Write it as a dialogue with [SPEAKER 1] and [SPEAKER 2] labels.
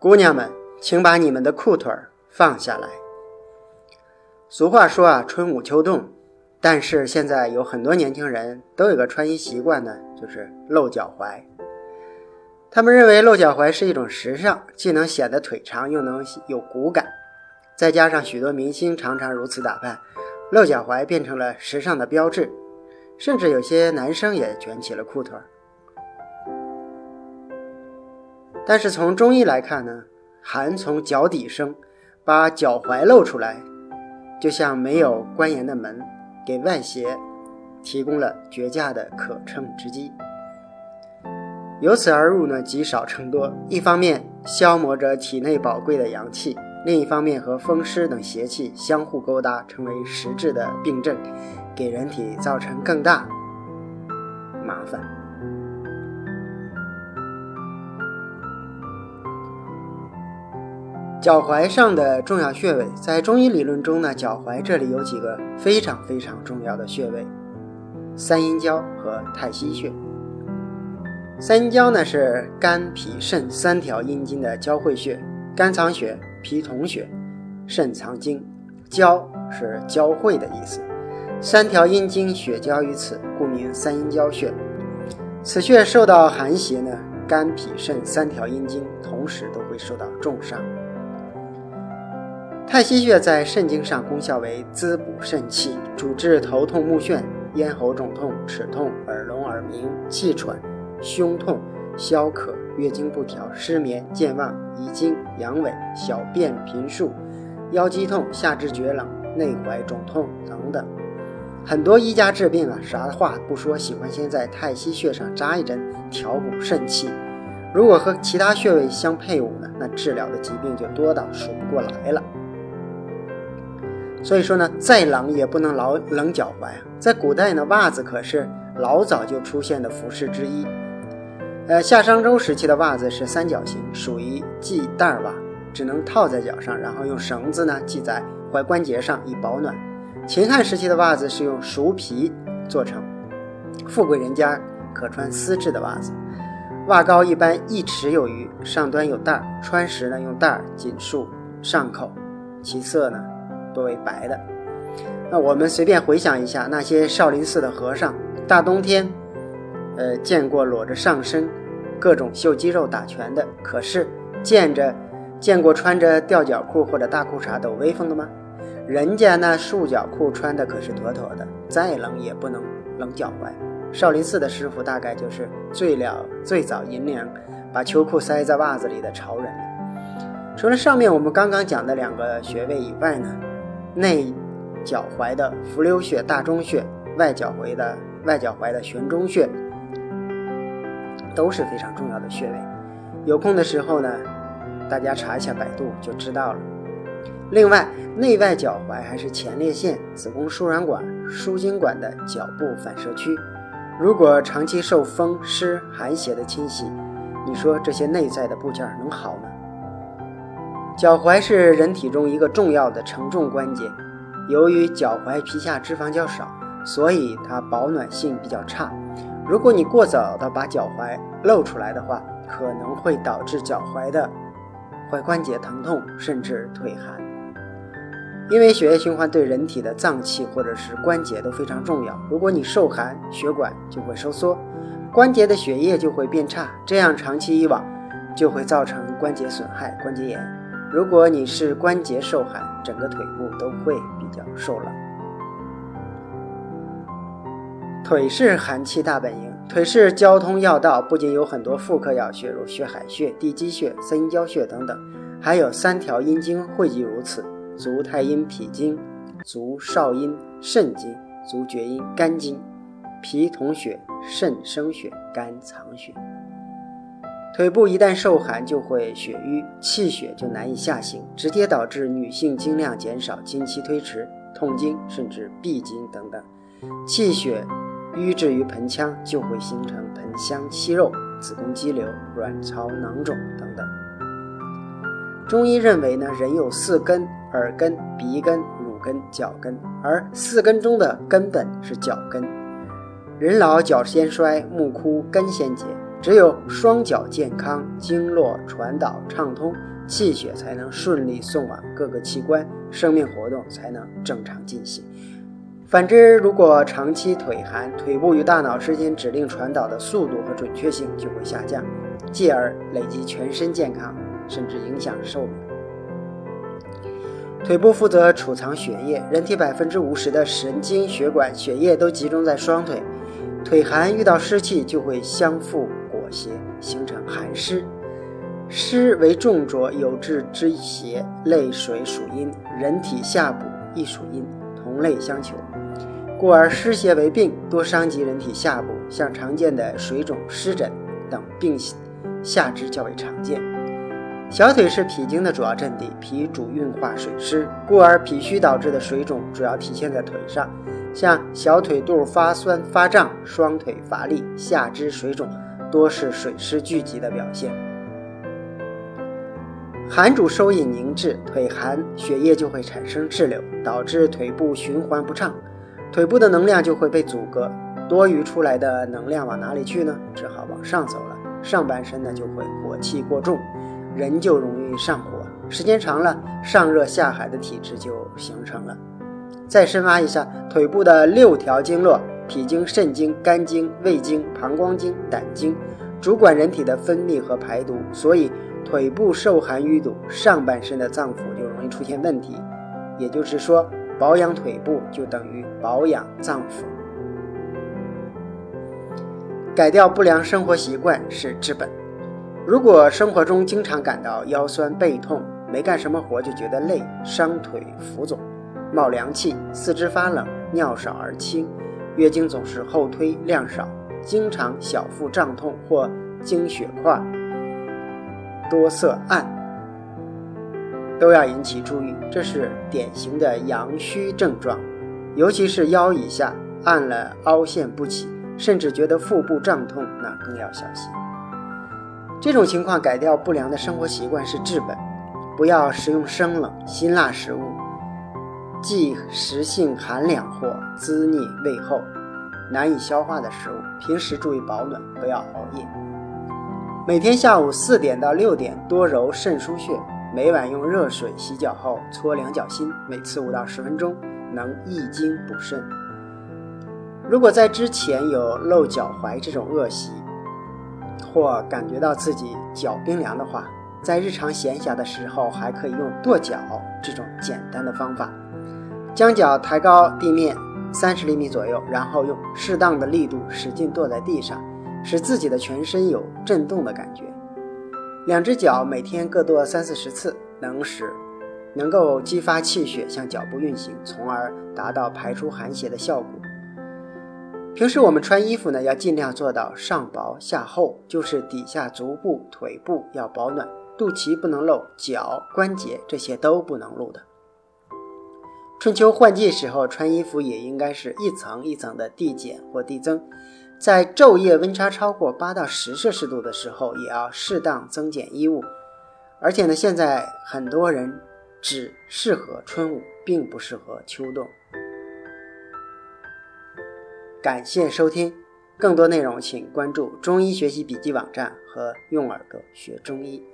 [SPEAKER 1] 姑娘们，请把你们的裤腿放下来。俗话说啊，春捂秋冻，但是现在有很多年轻人都有个穿衣习惯呢，就是露脚踝。他们认为露脚踝是一种时尚，既能显得腿长，又能有骨感。再加上许多明星常常如此打扮，露脚踝变成了时尚的标志，甚至有些男生也卷起了裤腿儿。但是从中医来看呢，寒从脚底生，把脚踝露出来。就像没有关严的门，给外邪提供了绝佳的可乘之机。由此而入呢，积少成多，一方面消磨着体内宝贵的阳气，另一方面和风湿等邪气相互勾搭，成为实质的病症，给人体造成更大麻烦。脚踝上的重要穴位，在中医理论中呢，脚踝这里有几个非常非常重要的穴位：三阴交和太溪穴。三阴交呢是肝、脾、肾三条阴经的交汇穴，肝藏血，脾统血，肾藏精。交是交汇的意思，三条阴经血交于此，故名三阴交穴。此穴受到寒邪呢，肝、脾、肾三条阴经同时都会受到重伤。太溪穴在肾经上功效为滋补肾气，主治头痛目眩、咽喉肿痛、齿痛、耳聋耳鸣、气喘、胸痛、消渴、月经不调、失眠、健忘、遗精、阳痿、小便频数、腰肌痛、下肢厥冷、内踝肿痛等等。很多医家治病啊，啥话不说，喜欢先在太溪穴上扎一针，调补肾气。如果和其他穴位相配伍呢，那治疗的疾病就多到数不过来了。所以说呢，再冷也不能老冷脚踝啊。在古代呢，袜子可是老早就出现的服饰之一。呃，夏商周时期的袜子是三角形，属于系带袜，只能套在脚上，然后用绳子呢系在踝关节上以保暖。秦汉时期的袜子是用熟皮做成，富贵人家可穿丝质的袜子，袜高一般一尺有余，上端有带儿，穿时呢用带儿紧束上口，其色呢。多为白的，那我们随便回想一下，那些少林寺的和尚，大冬天，呃，见过裸着上身，各种秀肌肉打拳的，可是见着见过穿着吊脚裤或者大裤衩抖威风的吗？人家那束脚裤穿的可是妥妥的，再冷也不能冷脚踝。少林寺的师傅大概就是最了最早引领把秋裤塞在袜子里的潮人。除了上面我们刚刚讲的两个穴位以外呢？内脚踝的伏流穴、大中穴，外脚踝的外脚踝的悬中穴，都是非常重要的穴位。有空的时候呢，大家查一下百度就知道了。另外，内外脚踝还是前列腺、子宫输卵管、输精管的脚部反射区。如果长期受风湿寒邪的侵袭，你说这些内在的部件能好吗？脚踝是人体中一个重要的承重关节，由于脚踝皮下脂肪较少，所以它保暖性比较差。如果你过早的把脚踝露出来的话，可能会导致脚踝的踝关节疼痛，甚至腿寒。因为血液循环对人体的脏器或者是关节都非常重要。如果你受寒，血管就会收缩，关节的血液就会变差，这样长期以往就会造成关节损害、关节炎。如果你是关节受寒，整个腿部都会比较受冷。腿是寒气大本营，腿是交通要道，不仅有很多妇科要穴，如血海穴、地基穴、三阴交穴等等，还有三条阴经汇集如此：足太阴脾经、足少阴肾经、足厥阴肝经、脾统血、肾生血、肝藏血。腿部一旦受寒，就会血瘀，气血就难以下行，直接导致女性经量减少、经期推迟、痛经，甚至闭经等等。气血瘀滞于盆腔，就会形成盆腔息肉、子宫肌瘤、卵巢囊肿等等。中医认为呢，人有四根：耳根、鼻根、乳根、脚根，而四根中的根本是脚跟。人老脚先衰，目枯根先竭。只有双脚健康，经络传导畅通，气血才能顺利送往各个器官，生命活动才能正常进行。反之，如果长期腿寒，腿部与大脑之间指令传导的速度和准确性就会下降，继而累积全身健康，甚至影响寿命。腿部负责储藏血液，人体百分之五十的神经血管血液都集中在双腿。腿寒遇到湿气就会相互邪，形成寒湿。湿为重浊有志之邪，泪水属阴，人体下部亦属阴，同类相求。故而湿邪为病，多伤及人体下部，像常见的水肿、湿疹等病，下肢较为常见。小腿是脾经的主要阵地，脾主运化水湿，故而脾虚导致的水肿主要体现在腿上，像小腿肚发酸发胀、双腿乏力、下肢水肿，多是水湿聚集的表现。寒主收引凝滞，腿寒血液就会产生滞留，导致腿部循环不畅。腿部的能量就会被阻隔，多余出来的能量往哪里去呢？只好往上走了。上半身呢就会火气过重，人就容易上火。时间长了，上热下寒的体质就形成了。再深挖一下腿部的六条经络：脾经、肾经、肝经、胃经、膀胱经、胆经，主管人体的分泌和排毒。所以腿部受寒淤堵，上半身的脏腑就容易出现问题。也就是说。保养腿部就等于保养脏腑，改掉不良生活习惯是治本。如果生活中经常感到腰酸背痛，没干什么活就觉得累，伤腿浮肿，冒凉气，四肢发冷，尿少而清，月经总是后推量少，经常小腹胀痛或经血块多色暗。都要引起注意，这是典型的阳虚症状，尤其是腰以下按了凹陷不起，甚至觉得腹部胀痛，那更要小心。这种情况改掉不良的生活习惯是治本，不要食用生冷辛辣食物，忌食性寒凉或滋腻胃厚、难以消化的食物。平时注意保暖，不要熬夜。每天下午四点到六点多揉肾腧穴。每晚用热水洗脚后搓两脚心，每次五到十分钟，能益精补肾。如果在之前有露脚踝这种恶习，或感觉到自己脚冰凉的话，在日常闲暇的时候，还可以用跺脚这种简单的方法，将脚抬高地面三十厘米左右，然后用适当的力度使劲跺在地上，使自己的全身有震动的感觉。两只脚每天各跺三四十次，能使能够激发气血向脚部运行，从而达到排出寒邪的效果。平时我们穿衣服呢，要尽量做到上薄下厚，就是底下足部、腿部要保暖，肚脐不能露，脚关节这些都不能露的。春秋换季时候穿衣服也应该是一层一层的递减或递增。在昼夜温差超过八到十摄氏度的时候，也要适当增减衣物。而且呢，现在很多人只适合春捂，并不适合秋冻。感谢收听，更多内容请关注中医学习笔记网站和用耳朵学中医。